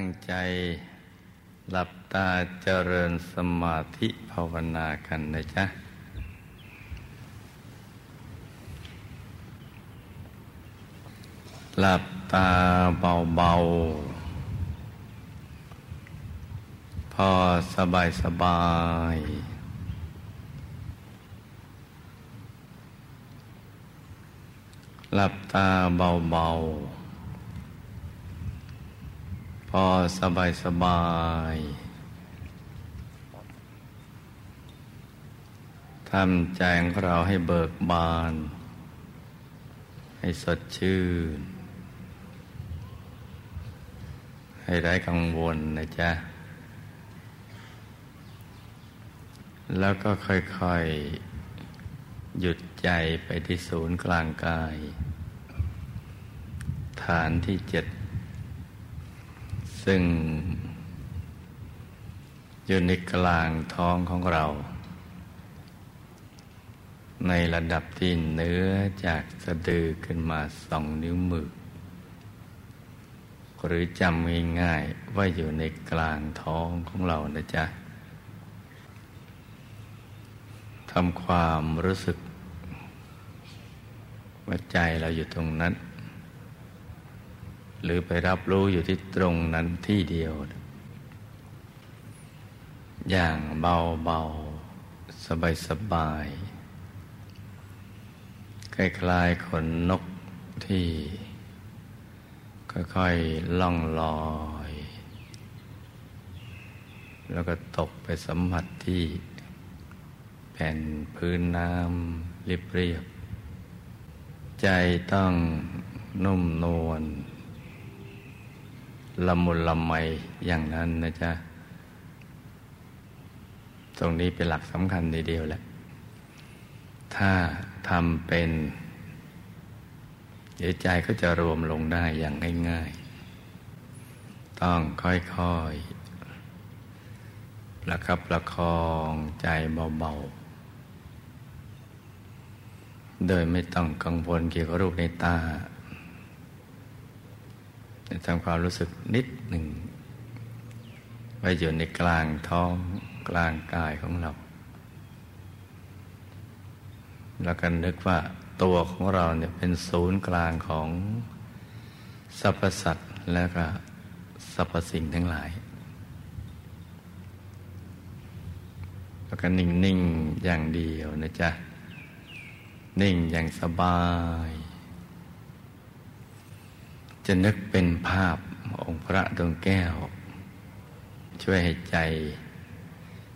ตั้งใจหลับตาเจริญสมาธิภาวนากันนะจ๊ะ หลับตาเบาๆ พอสบายสบาย หลับตาเบาๆ พอสบายสบาย ทำใจของเราให้เบิกบาน ให้สดชื่น ให้ไร้กังวลนะจ๊ะ แล้วก็ค่อยๆ หยุดใจไปที่ศูนย์กลางกาย ฐานที่เจ็ด ซึ่ง อยู่ในกลางท้องของเรา ในระดับที่เนื้อจากสะดือขึ้นมาสองนิ้วมือ หรือจำง่ายๆว่าอยู่ในกลางท้องของเรานะจ๊ะทำความรู้สึกว่าใจเราอยู่ตรงนั้น หรือไปรับรู้อยู่ที่ตรงนั้นที่เดียว อย่างเบาเบาสบายสบายคล้ายๆขนนกที่ ค่อยๆล่องลอย แล้วก็ตกไปสัมผัสที่ แผ่นพื้นน้ำเรียบๆใจต้องนุ่มนวล ละมุนละไมอย่างนั้นนะจ๊ะ ตรงนี้เป็นหลักสำคัญเดียวแหละ ถ้าทำเป็นเดี๋ยวใจก็จะรวมลงได้อย่างง่ายๆ ต้องค่อยๆ ประคับประคองใจเบาๆ โดยไม่ต้องกังวลเกี่ยวกับรูปในตา ทำความรู้สึกนิดหนึ่งไว้อยู่ในกลางท้องกลางกายของเรา แล้วกันนึกว่าตัวของเราเนี่ยเป็นศูนย์กลางของสรรพสัตว์แล้วก็สรรพสิ่งทั้งหลาย แล้วก็นิ่ง ๆ อย่างเดียวนะจ๊ะ นิ่งอย่างสบาย จะนึกเป็นภาพองค์พระดวงแก้ว ช่วยให้ใจ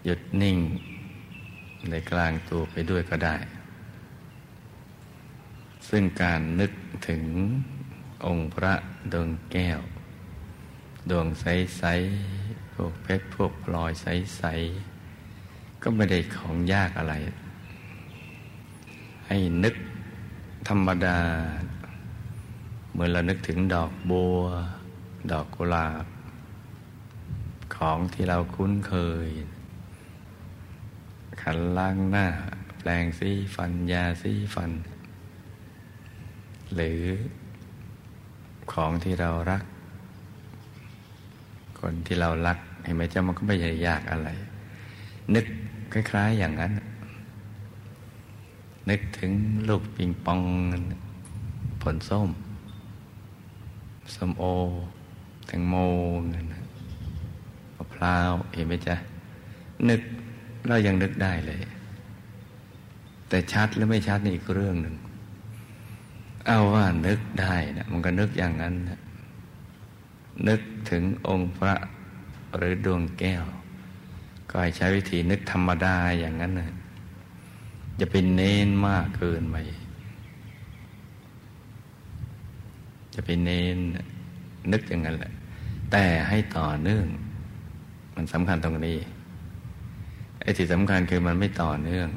หยุดนิ่งในกลางตัวไปด้วยก็ได้ ซึ่งการนึกถึงองค์พระดวงแก้ว ดวงใส ๆ พวกเพชรพวกพลอยใส ๆ ก็ไม่ได้ของยากอะไร ให้นึกธรรมดา เมื่อเรานึกถึงดอกบัว ดอกกุหลาบ ของที่เราคุ้นเคย ขันล้างหน้า แปลงสีฟันยาสีฟัน หรือของที่เรารัก คนที่เรารักเห็นไหมเจ้ามันก็ไม่ใหญ่ยากอะไร นึกคล้าย ๆ อย่างนั้น นึกถึงลูกปิงปองผลส้ม ส้มโอ แตงโมนั่นมะพร้าวเห็นไหมจ๊ะ นึกเรายังนึกได้เลย แต่ชัดหรือไม่ชัดนี่อีกเรื่องหนึ่ง เอาว่านึกได้นะมันก็นึกอย่างนั้นนะนึกถึงองค์พระหรือดวงแก้ว ก็ให้ใช้วิธีนึกธรรมดาอย่างนั้นนะจะเป็นเน้นมากเกินไป จะไปเน้นนึกอย่างนั้นแหละ แต่ให้ต่อเนื่อง มันสำคัญตรงนี้ ไอ้ที่สำคัญคือมันไม่ต่อเนื่อง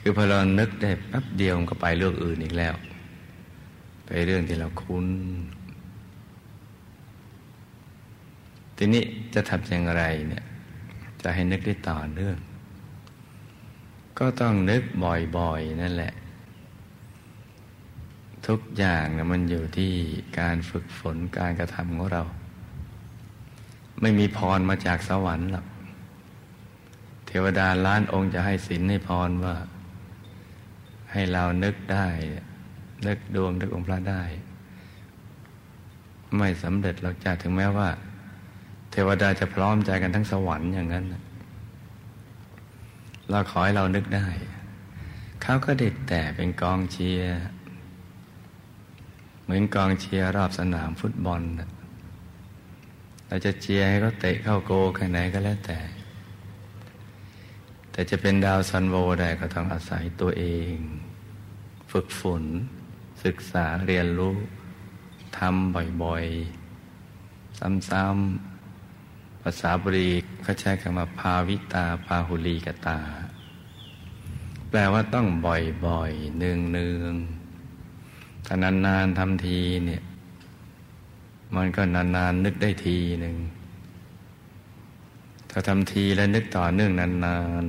คือพอเรานึกได้แป๊บเดียวก็ไปเรื่องอื่นอีกแล้ว ไปเรื่องที่เราคุ้น ทีนี้จะทำอย่างไรเนี่ย จะให้นึกได้ต่อเนื่อง ก็ต้องนึกบ่อยๆ นั่นแหละ ทุกอย่างนะมันอยู่ที่การฝึกฝนการกระทำของเรา ไม่มีพรมาจากสวรรค์หรอกเทวดาล้านองค์จะให้สินให้พรว่า ให้เรานึกได้ นึกดวงนึกองค์พระได้ ไม่สำเร็จหรอกจ้าถึงแม้ว่า เทวดาจะพร้อมใจกันทั้งสวรรค์อย่างนั้นเราขอให้เรานึกได้ เขาก็เด็ดแต่เป็นกองเชียร์ มือนกองเชียร์รอบสนามฟุตบอล เราจะเชียร์ให้เขาเตะเข้าโกแค่ไหนก็แล้วแต่ แต่จะเป็นดาวซันโวได้ก็ต้องอาศัยตัวเอง ฝึกฝน ศึกษาเรียนรู้ทำบ่อยๆ ซ้ำๆภาษาบรีเขาใช้คำว่าพาวิตาพาหุลีกตา แปลว่าต้องบ่อยๆเนืองๆ ถ้านานๆทำทีเนี่ย มันก็นานๆนึกได้ทีหนึ่ง ถ้าทำทีแล้วนึกต่อเนื่องนาน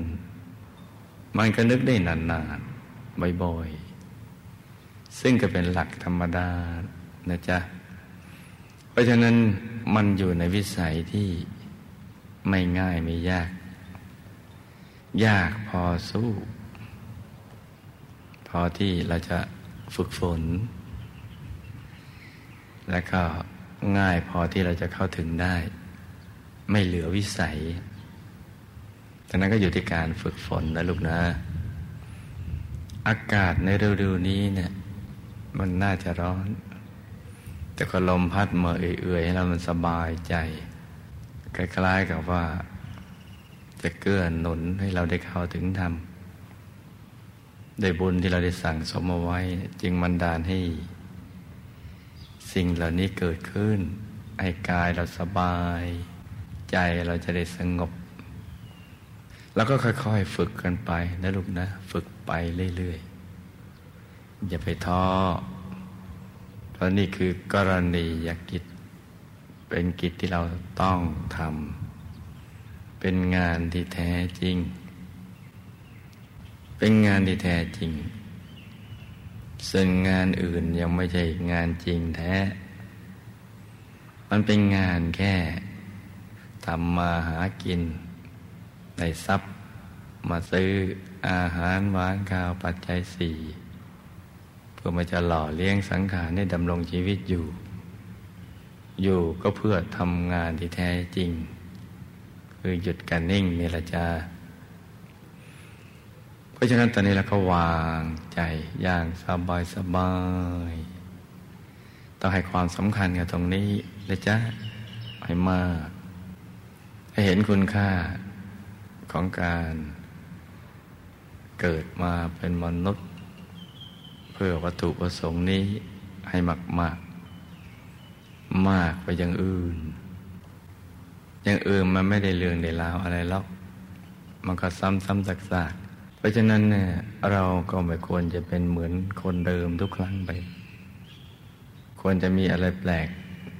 ๆ มันก็นึกได้นานๆ บ่อยๆ ซึ่งก็เป็นหลักธรรมดานะจ๊ะ เพราะฉะนั้นมันอยู่ในวิสัยที่ไม่ง่ายไม่ยาก ยากพอสู้ พอที่เราจะ ฝึกฝน และก็ง่ายพอที่เราจะเข้าถึงได้ ไม่เหลือวิสัยดังนั้นก็อยู่ที่การฝึกฝนนะลูกนะ อากาศในฤดูนี้เนี่ย มันน่าจะร้อน แต่ก็ลมพัดมาเอื่อยๆให้เรามันสบายใจ คล้ายๆกับว่า จะเกื้อหนุนให้เราได้เข้าถึงธรรม ได้บุญที่เราได้สั่งสมเอาไว้ จึงมันดานให้ สิ่งเหล่านี้เกิดขึ้น ให้กายเราสบาย ใจเราจะได้สงบ แล้วก็ค่อยๆฝึกกันไปนะลูกนะ ฝึกไปเรื่อยๆ อย่าไปท้อเพราะนี่คือกรณียกิจ เป็นกิจที่เราต้องทำเป็นงานที่แท้จริง เป็นงานที่แท้จริง ส่วนงานอื่นยังไม่ใช่งานจริงแท้ มันเป็นงานแค่ทำมาหากินได้ทรัพย์มาซื้ออาหารหวานข้าวปัจจัยสี่เพื่อมาจะหล่อเลี้ยงสังขารให้ดำรงชีวิตอยู่ อยู่ก็เพื่อทำงานที่แท้จริง คือหยุดการนิ่งนี่ละจ้า ราะฉะนั้นตอนนี้เราก็วางใจอย่างสบายสบายต้องให้ความสำคัญกับตรงนี้เลยจ้ะให้มาก ให้เห็นคุณค่าของการเกิดมาเป็นมนุษย์ เพื่อวัตถุประสงค์นี้ให้มากมากมากไปอย่างอื่น อย่างอื่นมันไม่ได้เรื่องได้ราวอะไรหรอกมันก็ซ้ำซ้ำซัก ราะฉะนั้นเนี่ยเราก็ไม่ควรจะเป็นเหมือนคนเดิมทุกครั้งไป ควรจะมีอะไรแปลก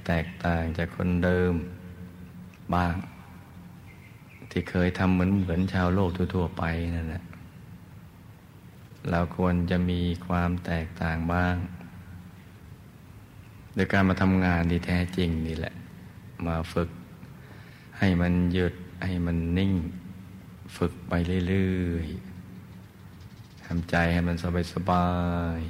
แตกต่างจากคนเดิมบ้าง ที่เคยทำเหมือนเหมือนชาวโลกทั่วๆไปนั่นแหละเราควรจะมีความแตกต่างบ้าง โดยการมาทำงานที่แท้จริงนี่แหละ มาฝึก ให้มันหยุดให้มันนิ่ง ฝึกไปเรื่อยๆ ทำใจให้มันสบายสบาย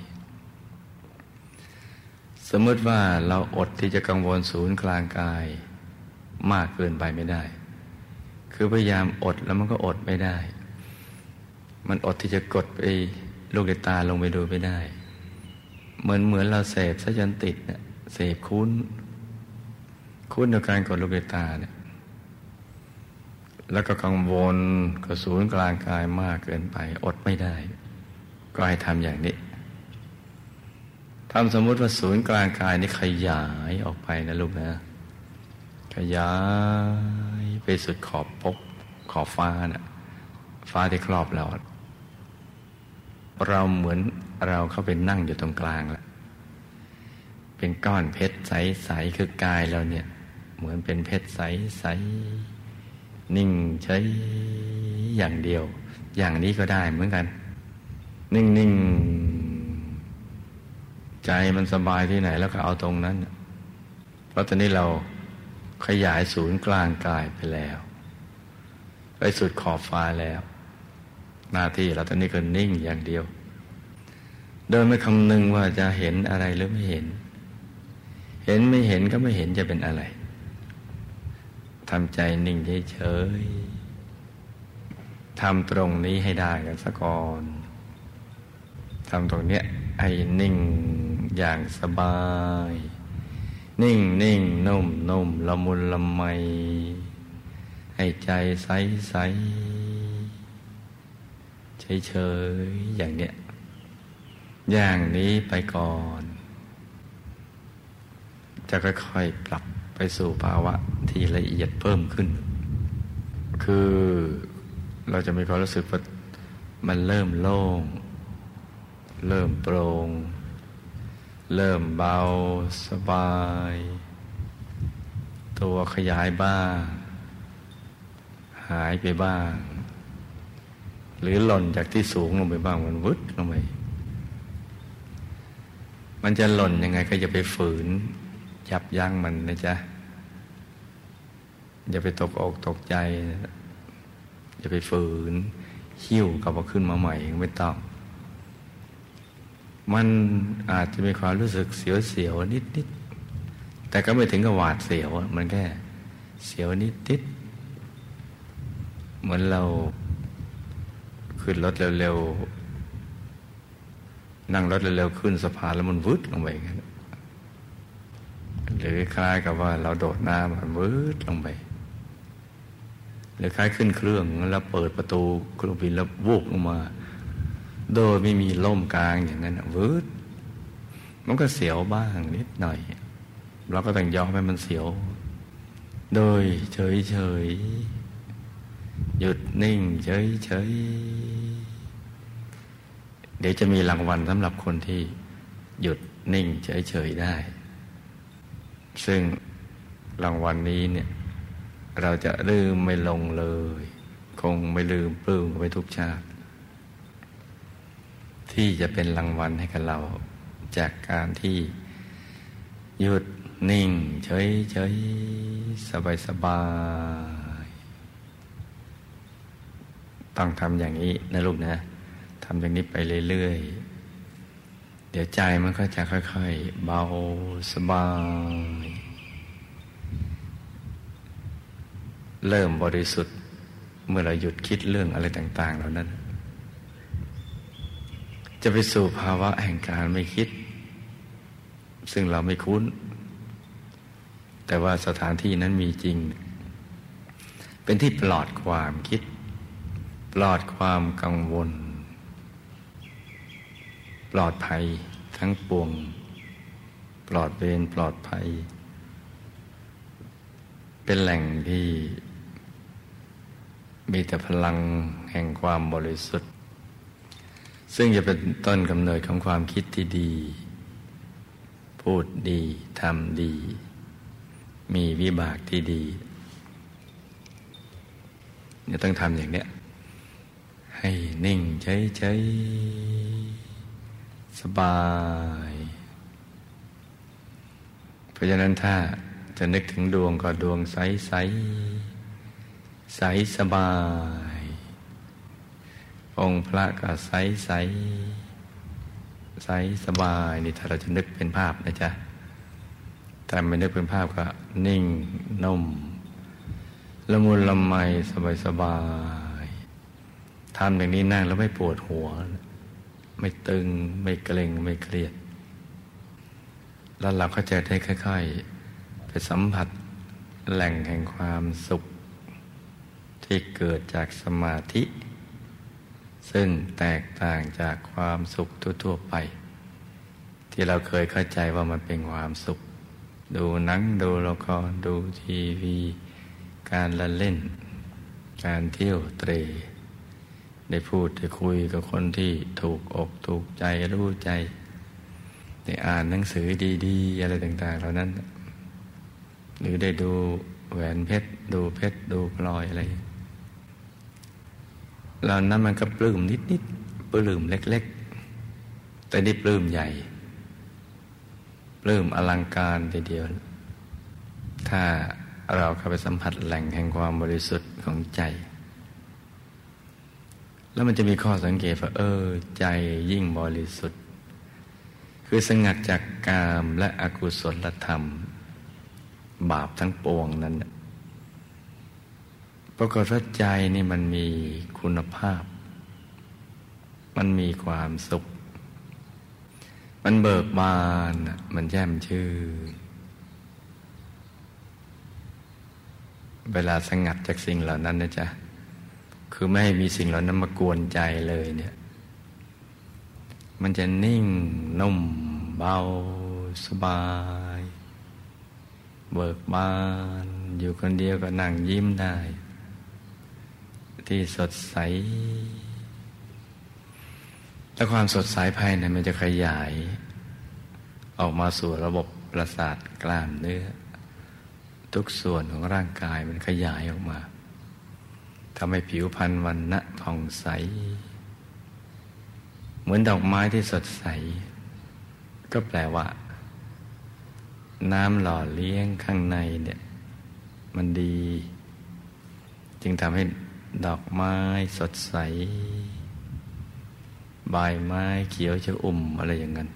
สมมติว่าเราอดที่จะกังวลศูนย์กลางกายมากเกินไปไม่ได้ คือพยายามอดแล้วมันก็อดไม่ได้ มันอดที่จะกดไปลูกในตาลงไปดูไม่ได้ เหมือนเหมือนเราเสพซะจนติดเนี่ยเสพคุ้น คุ้นในการกดลูกในตาเนี่ยแล้วก็กังวลกับศูนย์กลางกายมากเกินไป อดไม่ได้ ก็ให้ทำอย่างนี้ทำสมมติว่าศูนย์กลางกายนี่ขยายออกไปนะลูกนะ ขยายไปสุดขอบพบขอบฟ้านะ่ะฟ้าที่ครอบเราเราเหมือนเราเข้าไปนั่งอยู่ตรงกลางแหละเป็นก้อนเพชรใสๆคือกายเราเนี่ย เหมือนเป็นเพชรใสๆนิ่งใช้อย่างเดียว อย่างนี้ก็ได้เหมือนกัน นิ่งๆ ใจมันสบายที่ไหนแล้วก็เอาตรงนั้น เพราะตอนนี้เราขยายศูนย์กลางกายไปแล้ว ไปสุดขอบฟ้าแล้ว หน้าที่เราตอนนี้ก็นิ่งอย่างเดียว โดยไม่คำนึงว่าจะเห็นอะไรหรือไม่เห็น เห็นไม่เห็นก็ไม่เห็นจะเป็นอะไรทำใจนิ่งเฉยๆทำตรงนี้ให้ได้กันสักก่อนำตรงเนี้ยให้นิ่งอย่างสบาย นิ่งนิ่งนุ่มนุ่มละมุนละไม ให้ใจใสใสเฉยเฉยอย่างเนี้ยอย่างนี้ไปก่อน จะค่อยๆปรับไปสู่ภาวะที่ละเอียดเพิ่มขึ้น คือเราจะมีความรู้สึกว่ามันเริ่มโล่ง เริ่มโปร่ง เริ่มเบาสบาย ตัวขยายบ้าง หายไปบ้าง หรือหล่นจากที่สูงลงไปบ้างมันวึดลงไปมันจะหล่นยังไงก็จะไปฝืนยับยั้งมันนะจ๊ะ อย่าไปตกอกตกใจ อย่าไปฝืน หิ้วกลับมาขึ้นมาใหม่ไม่ต้อง มันอาจจะมีความรู้สึกเสียวเสียวนิดนิดแต่ก็ไม่ถึงกับหวาดเสียว มันแค่เสียวนิดนิดเหมือนเราขึ้นรถเร็วๆ นั่งรถเร็วๆ ขึ้นสะพานแล้วมันวืดลงไปอย่างนั้นหรือคล้ายกับว่าเราโดดน้ำมันวืดลงไป หรือคล้ายขึ้นเครื่องแล้วเปิดประตูเครื่องบินแล้ววูบลงมา โดยไม่มีล่มกลางอย่างนั้นวืดมันก็เสียวบ้างนิดหน่อย เราก็ต้องยอมให้มันเสียว โดยเฉยเฉยหยุดนิ่งเฉยเฉยเดี๋ยวจะมีรางวัลสำหรับคนที่หยุดนิ่งเฉยเฉยได้ ซึ่งรางวัลนนี้เนี่ย เราจะลืมไม่ลงเลย คงไม่ลืมปลื้มไปทุกชาติ ที่จะเป็นรางวัลให้กับเราจากการที่หยุดนิ่ง เฉยเฉยสบายสบาย ต้องทำอย่างนี้นะลูกนะทำอย่างนี้ไปเรื่อยๆ เดี๋ยวใจมันก็จะค่อย ๆ เบาสบาย เริ่มบริสุทธิ์เมื่อเราหยุดคิดเรื่องอะไรต่าง ๆ เหล่านั้น จะไปสู่ภาวะแห่งการไม่คิด ซึ่งเราไม่คุ้น แต่ว่าสถานที่นั้นมีจริง เป็นที่ปลอดความคิด ปลอดความกังวล ปลอดภัยทั้งปวง ปลอดเวรปลอดภัย เป็นแหล่งที่มีแต่พลังแห่งความบริสุทธิ์ ซึ่งจะเป็นต้นกำเนิดของความคิดที่ดี พูดดี ทำดี มีวิบากที่ดีเนี่ยต้องทำอย่างเนี้ย ให้นิ่งเฉยๆสบาย เพราะฉะนั้นถ้าจะนึกถึงดวงก็ดวงใสใสใสสบาย องค์พระก็ใสใสใสสบายนี่ถ้าเราจะนึกเป็นภาพนะจ๊ะแต่ไม่นึกเป็นภาพก็นิ่งนุ่มละมุนละไมสบายสบายทำอย่างนี้นั่งแล้วไม่ปวดหัว ไม่ตึงไม่เกร็งไม่เครียด แล้วเราก็จะได้ค่อยๆ ไปสัมผัสแหล่งแห่งความสุข ที่เกิดจากสมาธิ ซึ่งแตกต่างจากความสุขทั่วๆไป ที่เราเคยเข้าใจว่ามันเป็นความสุข ดูหนังดูละครดูทีวี การละเล่น การเที่ยวเตร ได้พูดได้คุยกับคนที่ถูกอกถูกใจรู้ใจได้อ่านหนังสือดีๆ อะไรต่างๆเหล่านั้น หรือได้ดูแหวนเพชร ดูเพชร ดูพลอยอะไร เหล่านั้นมันก็ปลื้มนิดๆปลื้มเล็ก ๆ แต่นี่ปลื้มใหญ่เริ่มอลังการทีเดียว ถ้าเราเข้าไปสัมผัสแหล่งแห่งความบริสุทธิ์ของใจ แล้วมันจะมีข้อสังเกตว่าเออ ใจยิ่งบริสุทธิ์ คือสงัดจากกามและอกุศลธรรม บาปทั้งปวงนั้น ปรากฏว่าใจนี่มันมีคุณภาพ มันมีความสุข มันเบิกบาน มันแจ่มชื่นเวลาสงัดจากสิ่งเหล่านั้นนะจ๊ะ คือไม่ให้มีสิ่งเหล่านั้นมากวนใจเลยเนี่ย มันจะนิ่งนุ่มเบาสบาย เบิกบาน อยู่คนเดียวก็นั่งยิ้มได้ ที่สดใส และความสดใสภายในมันจะขยาย ออกมาสู่ระบบประสาทกล้ามเนื้อ ทุกส่วนของร่างกายมันขยายออกมาทำให้ผิวพรรณวันณะผ่องใส เหมือนดอกไม้ที่สดใส ก็แปลว่า น้ำหล่อเลี้ยงข้างในเนี่ย มันดี จึงทำให้ ดอกไม้สดใส ใบไม้เขียวชอุ่มอะไรอย่างนั้น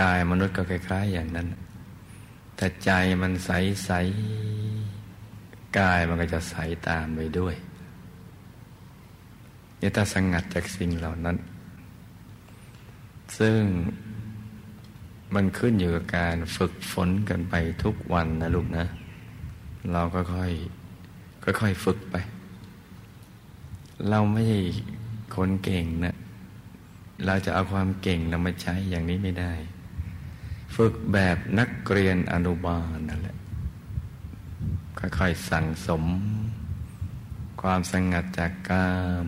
กายมนุษย์ก็คล้าย ๆ อย่างนั้น แต่ใจมันใสใสกายมันก็จะใสตามไปด้วยนี่ถ้าสงัดจากสิ่งเหล่านั้น ซึ่งมันขึ้นอยู่กับการฝึกฝนกันไปทุกวันนะลูกนะ เราก็ค่อย ค่อยฝึกไป เราไม่ใช่คนเก่งนะ เราจะเอาความเก่งนำมาใช้อย่างนี้ไม่ได้ ฝึกแบบนักเรียนอนุบาลนั่นแหละ ค่อยๆสั่งสม ความสงัดจากกาม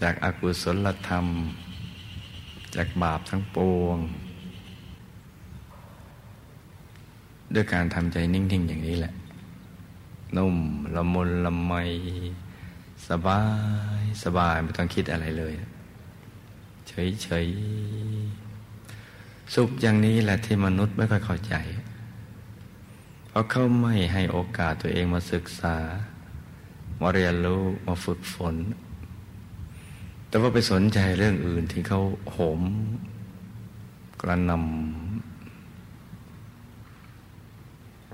จากอากุศลธรรม จากบาปทั้งปวง ด้วยการทำใจนิ่ง ๆ อย่างนี้แหละ นุ่มละมุนละไม สบาย สบายไม่ต้องคิดอะไรเลย เฉยๆสุขอย่างนี้แหละที่มนุษย์ไม่ค่อยเข้าใจ เพราะเขาไม่ให้โอกาสตัวเองมาศึกษา มาเรียนรู้มาฝึกฝน แต่ว่าไปสนใจเรื่องอื่นที่เขาโหม กระนำ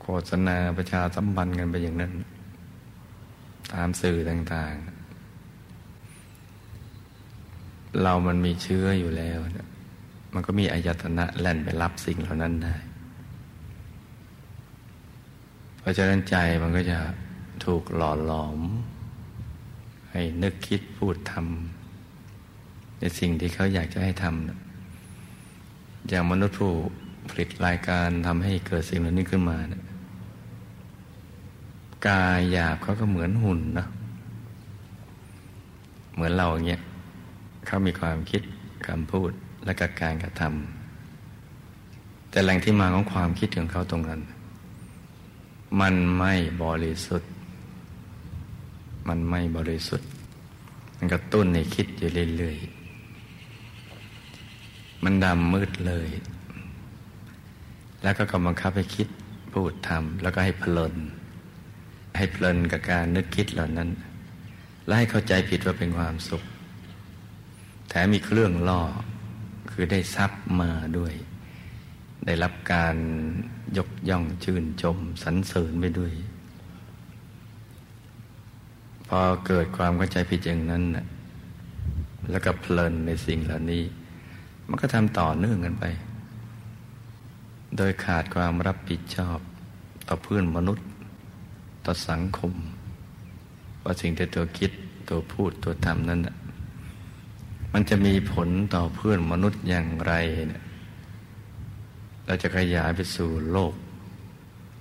โฆษณาประชาสัมพันธ์กันไปอย่างนั้น ตามสื่อต่าง ๆ เรามันมีเชื้ออยู่แล้ว มันก็มีอายตนะแล่นไปรับสิ่งเหล่านั้นได้ เพราะฉะนั้นใจมันก็จะถูกหล่อหลอม ให้นึกคิดพูดทำในสิ่งที่เขาอยากจะให้ทำอย่างมนุษย์ผู้ผลิตรายการทำให้เกิดสิ่งเหล่านี้ขึ้นมานะ กายหยาบเขาก็เหมือนหุ่นนะเหมือนเราอย่างเงี้ยเขามีความคิดคำพูดและกการกระทำแต่แหล่งที่มาของความคิดของเขาตรงนั้น มันไม่บริสุทธิ์ มันไม่บริสุทธิ์ มันกระตุ้นในคิดอยู่เรื่อยๆมันดำมืดเลย แล้วก็กำลังคับให้คิดพูดทำแล้วก็ให้เพลิน ให้เพลินกับการนึกคิดเหล่านั้น และให้เข้าใจผิดว่าเป็นความสุข แถมมีเครื่องล่อคือได้ทรัพย์มาด้วย ได้รับการยกย่องชื่นชมสรรเสริญไปด้วย พอเกิดความเข้าใจผิดอย่างนั้นนะแล้วก็เพลินในสิ่งเหล่านี้ มันก็ทำต่อเนื่องกันไป โดยขาดความรับผิดชอบต่อเพื่อนมนุษย์ ต่อสังคม ว่าสิ่งที่ตัวคิดตัวพูดตัวทำนั้นนะมันจะมีผลต่อเพื่อนมนุษย์อย่างไรเนี่ยเราจะขยายไปสู่โลก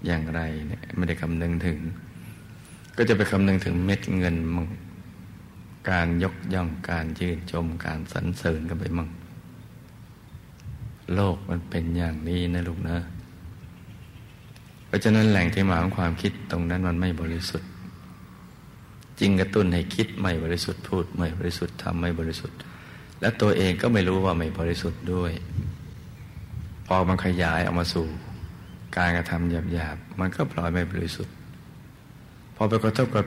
อย่างไรเนี่ยไม่ได้คำนึงถึง ก็จะไปคำนึงถึงเม็ดเงินมั่งการยกย่องการยืนชมการสรรเสริญกันไปมั่งโลกมันเป็นอย่างนี้นะลูกนะ ราะฉะนั้นแหล่งที่มาของความคิดตรงนั้นมันไม่บริสุทธิ์จริงกระตุ้นให้คิดไม่บริสุทธิ์พูดไม่บริสุทธิ์ทำไม่บริสุทธิ์ และตัวเองก็ไม่รู้ว่าไม่บริสุทธิ์ด้วย พอมันขยายออกมาสู่ การกระทำหยาบๆมันก็ปล่อยไม่บริสุทธิ์พอไปกระทบกับ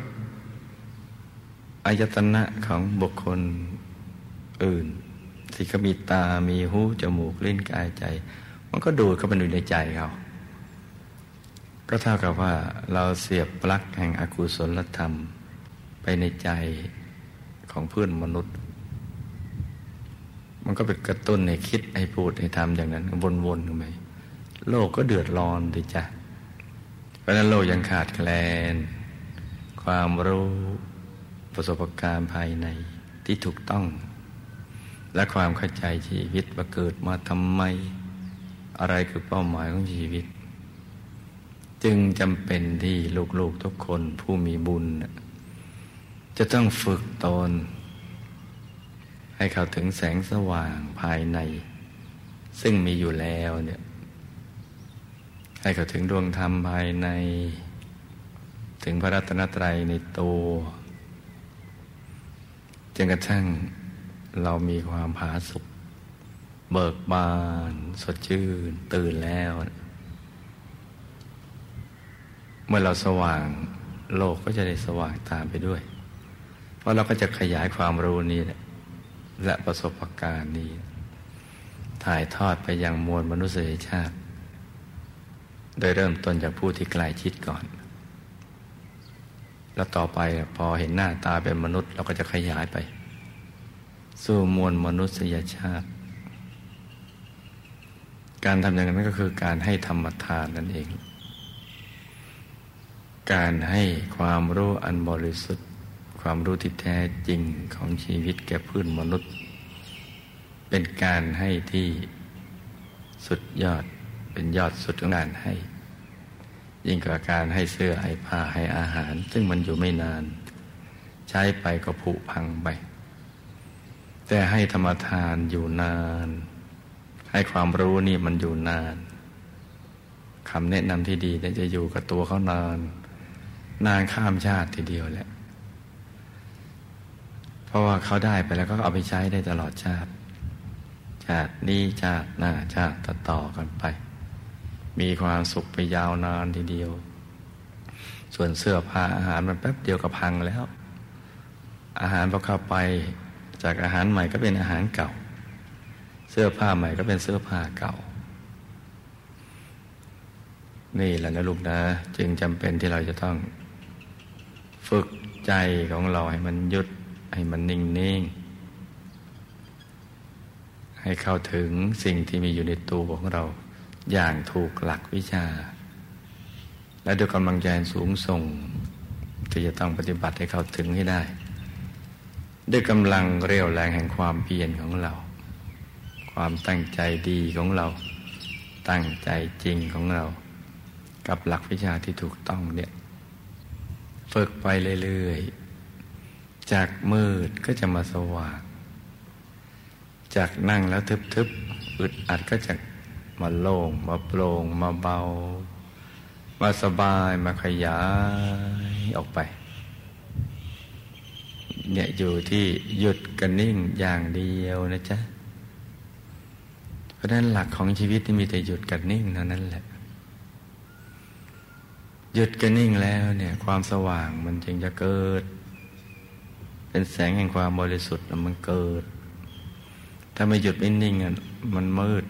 อายตนะของบุคคลอื่นที่เขามีตา มีหู จมูก ลิ้น กายใจ มันก็ดูดเข้าไปในใจเขา ก็เท่ากับว่าเราเสียบปลั๊กแห่งอกุศลธรรม ไปในใจของเพื่อนมนุษย์ มันก็เป็นกระตุ้นให้คิดให้พูดให้ทำอย่างนั้นวนๆกันไปโลกก็เดือดร้อนดิจ้ะเพราะนั้นโลกยังขาดแคลน ความรู้ประสบการณ์ภายในที่ถูกต้อง และความเข้าใจชีวิตว่าเกิดมาทำไม อะไรคือเป้าหมายของชีวิต จึงจำเป็นที่ลูกๆทุกคนผู้มีบุญ จะต้องฝึกตน ให้เข้าถึงแสงสว่างภายใน ซึ่งมีอยู่แล้วเนี่ยให้เข้าถึงดวงธรรมภายใน ถึงพระรัตนตรัยในตัวจนกระทั่งเรามีความผาสุกเบิกบาน สดชื่น ตื่นแล้ว เมื่อเราสว่างโลกก็จะได้สว่างตามไปด้วย เพราะเราก็จะขยายความรู้นี้และประสบการณ์นี้ ถ่ายทอดไปยังมวลมนุษยชาติ โดยเริ่มต้นจากผู้ที่ใกล้ชิดก่อน แล้วต่อไปพอเห็นหน้าตาเป็นมนุษย์ เราก็จะขยายไป สู่มวลมนุษยชาติ การทำอย่างนั้นก็คือการให้ธรรมทานนั่นเอง การให้ความรู้อันบริสุทธิ์ ความรู้ที่แท้จริงของชีวิตแก่พื้นมนุษย์ เป็นการให้ที่สุดยอดเป็นยอดสุดของการให้ ยิ่งกว่าการให้เสื้อให้ผ้าให้อาหาร ซึ่งมันอยู่ไม่นาน ใช้ไปก็ผุพังไป แต่ให้ธรรมทานอยู่นาน ให้ความรู้นี่มันอยู่นานคำแนะนำที่ดีเนี่ยจะอยู่กับตัวเขานาน นานข้ามชาติทีเดียวแหละ เพราะว่าเขาได้ไปแล้วก็เอาไปใช้ได้ตลอดชาติ ชาตินี้ชาติหน้าชาติต่อๆกันไป มีความสุขไปยาวนานทีเดียว ส่วนเสื้อผ้าอาหารมันแป๊บเดียวก็พังแล้ว อาหารพอเข้าไปจากอาหารใหม่ก็เป็นอาหารเก่า เสื้อผ้าใหม่ก็เป็นเสื้อผ้าเก่านี่แหละนะลูกนะ จึงจำเป็นที่เราจะต้อง ฝึกใจของเราให้มันหยุดให้มันนิ่งนิ่งให้เข้าถึงสิ่งที่มีอยู่ในตัวของเราอย่างถูกหลักวิชา และด้วยกำลังใจสูงส่ง ที่จะต้องปฏิบัติให้เข้าถึงให้ได้ ด้วยกำลังเรียวแรงแห่งความเพียรของเรา ความตั้งใจดีของเรา ตั้งใจจริงของเรา กับหลักวิชาที่ถูกต้องเนี่ย ฝึกไปเรื่อยๆ จากมืดก็จะมาสว่าง จากนั่งแล้วทึบๆ อึดอัดก็จะมาโล่ง มาโปร่ง มาเบา มาสบาย มาขยายออกไป เนี่ยอยู่ที่หยุดกันนิ่งอย่างเดียวนะจ๊ะ เพราะนั้นหลักของชีวิตที่มีแต่หยุดกันนิ่งเท่านั้นแหละ หยุดกันนิ่งแล้วเนี่ย ความสว่างมันจึงจะเกิด เป็นแสงแห่งความบริสุทธิ์มันเกิด ถ้าไม่หยุดไม่นิ่งอะมันมืด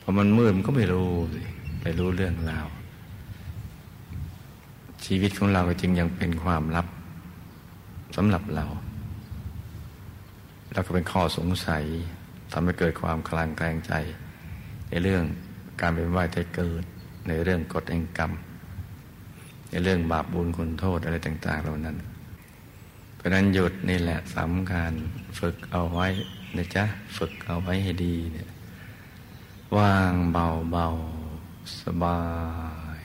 พอมันมืดมันก็ไม่รู้สิไม่รู้เรื่องราวชีวิตของเราจึงยังเป็นความลับสำหรับเรา แล้วก็เป็นข้อสงสัยทำให้เกิดความคลางแคลงใจ ในเรื่องการเป็นว่ายแต่เกิด ในเรื่องกฎแห่งกรรม ในเรื่องบาปบุญคุณโทษอะไรต่าง ๆ เหล่านั้น เพราะนั้นหยุดนี่แหละสำคัญฝึกเอาไว้นะจ๊ะฝึกเอาไว้ให้ดีเนี่ย ว่างเบาเบาสบาย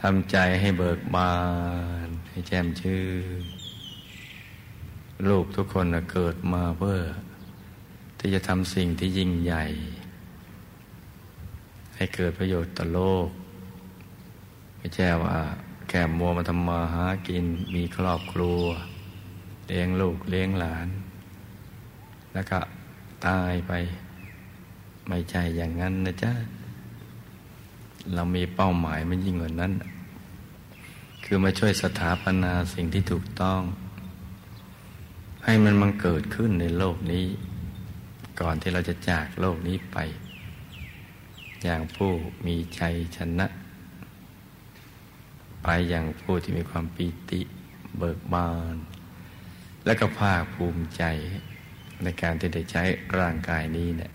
ทำใจให้เบิกบาน ให้แจ่มชื่นลูกทุกคนเกิดมาเพื่อที่จะทำสิ่งที่ยิ่งใหญ่ ให้เกิดประโยชน์ต่อโลก ไม่ใช่ว่าแค่มัวมาทำมาหากินมีครอบครัว เลี้ยงลูกเลี้ยงหลาน แล้วก็ตายไปไม่ใช่อย่างนั้นนะจ๊ะ เรามีเป้าหมายมันยิ่งกว่านั้น คือมาช่วยสถาปนาสิ่งที่ถูกต้อง ให้มันมันเกิดขึ้นในโลกนี้ ก่อนที่เราจะจากโลกนี้ไป อย่างผู้มีชัยชนะ ไปอย่างผู้ที่มีความปีติเบิกบาน และก็ภาคภูมิใจในการที่ได้ใช้ร่างกายนี้เนี่ย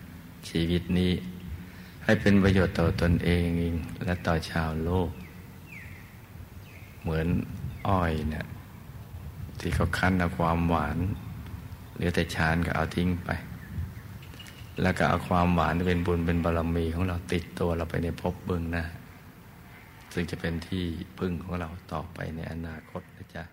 ชีวิตนี้ให้เป็นประโยชน์ต่อตนเองและต่อชาวโลก เหมือนอ้อยเนี่ยที่เขาคั้นเอาความหวาน เหลือแต่ชานก็เอาทิ้งไป แล้วก็เอาความหวานเป็นบุญเป็นบารมีของเราติดตัวเราไปในภพเบื้องหน้า ซึ่งจะเป็นที่พึ่งของเราต่อไปในอนาคตนะจ๊ะ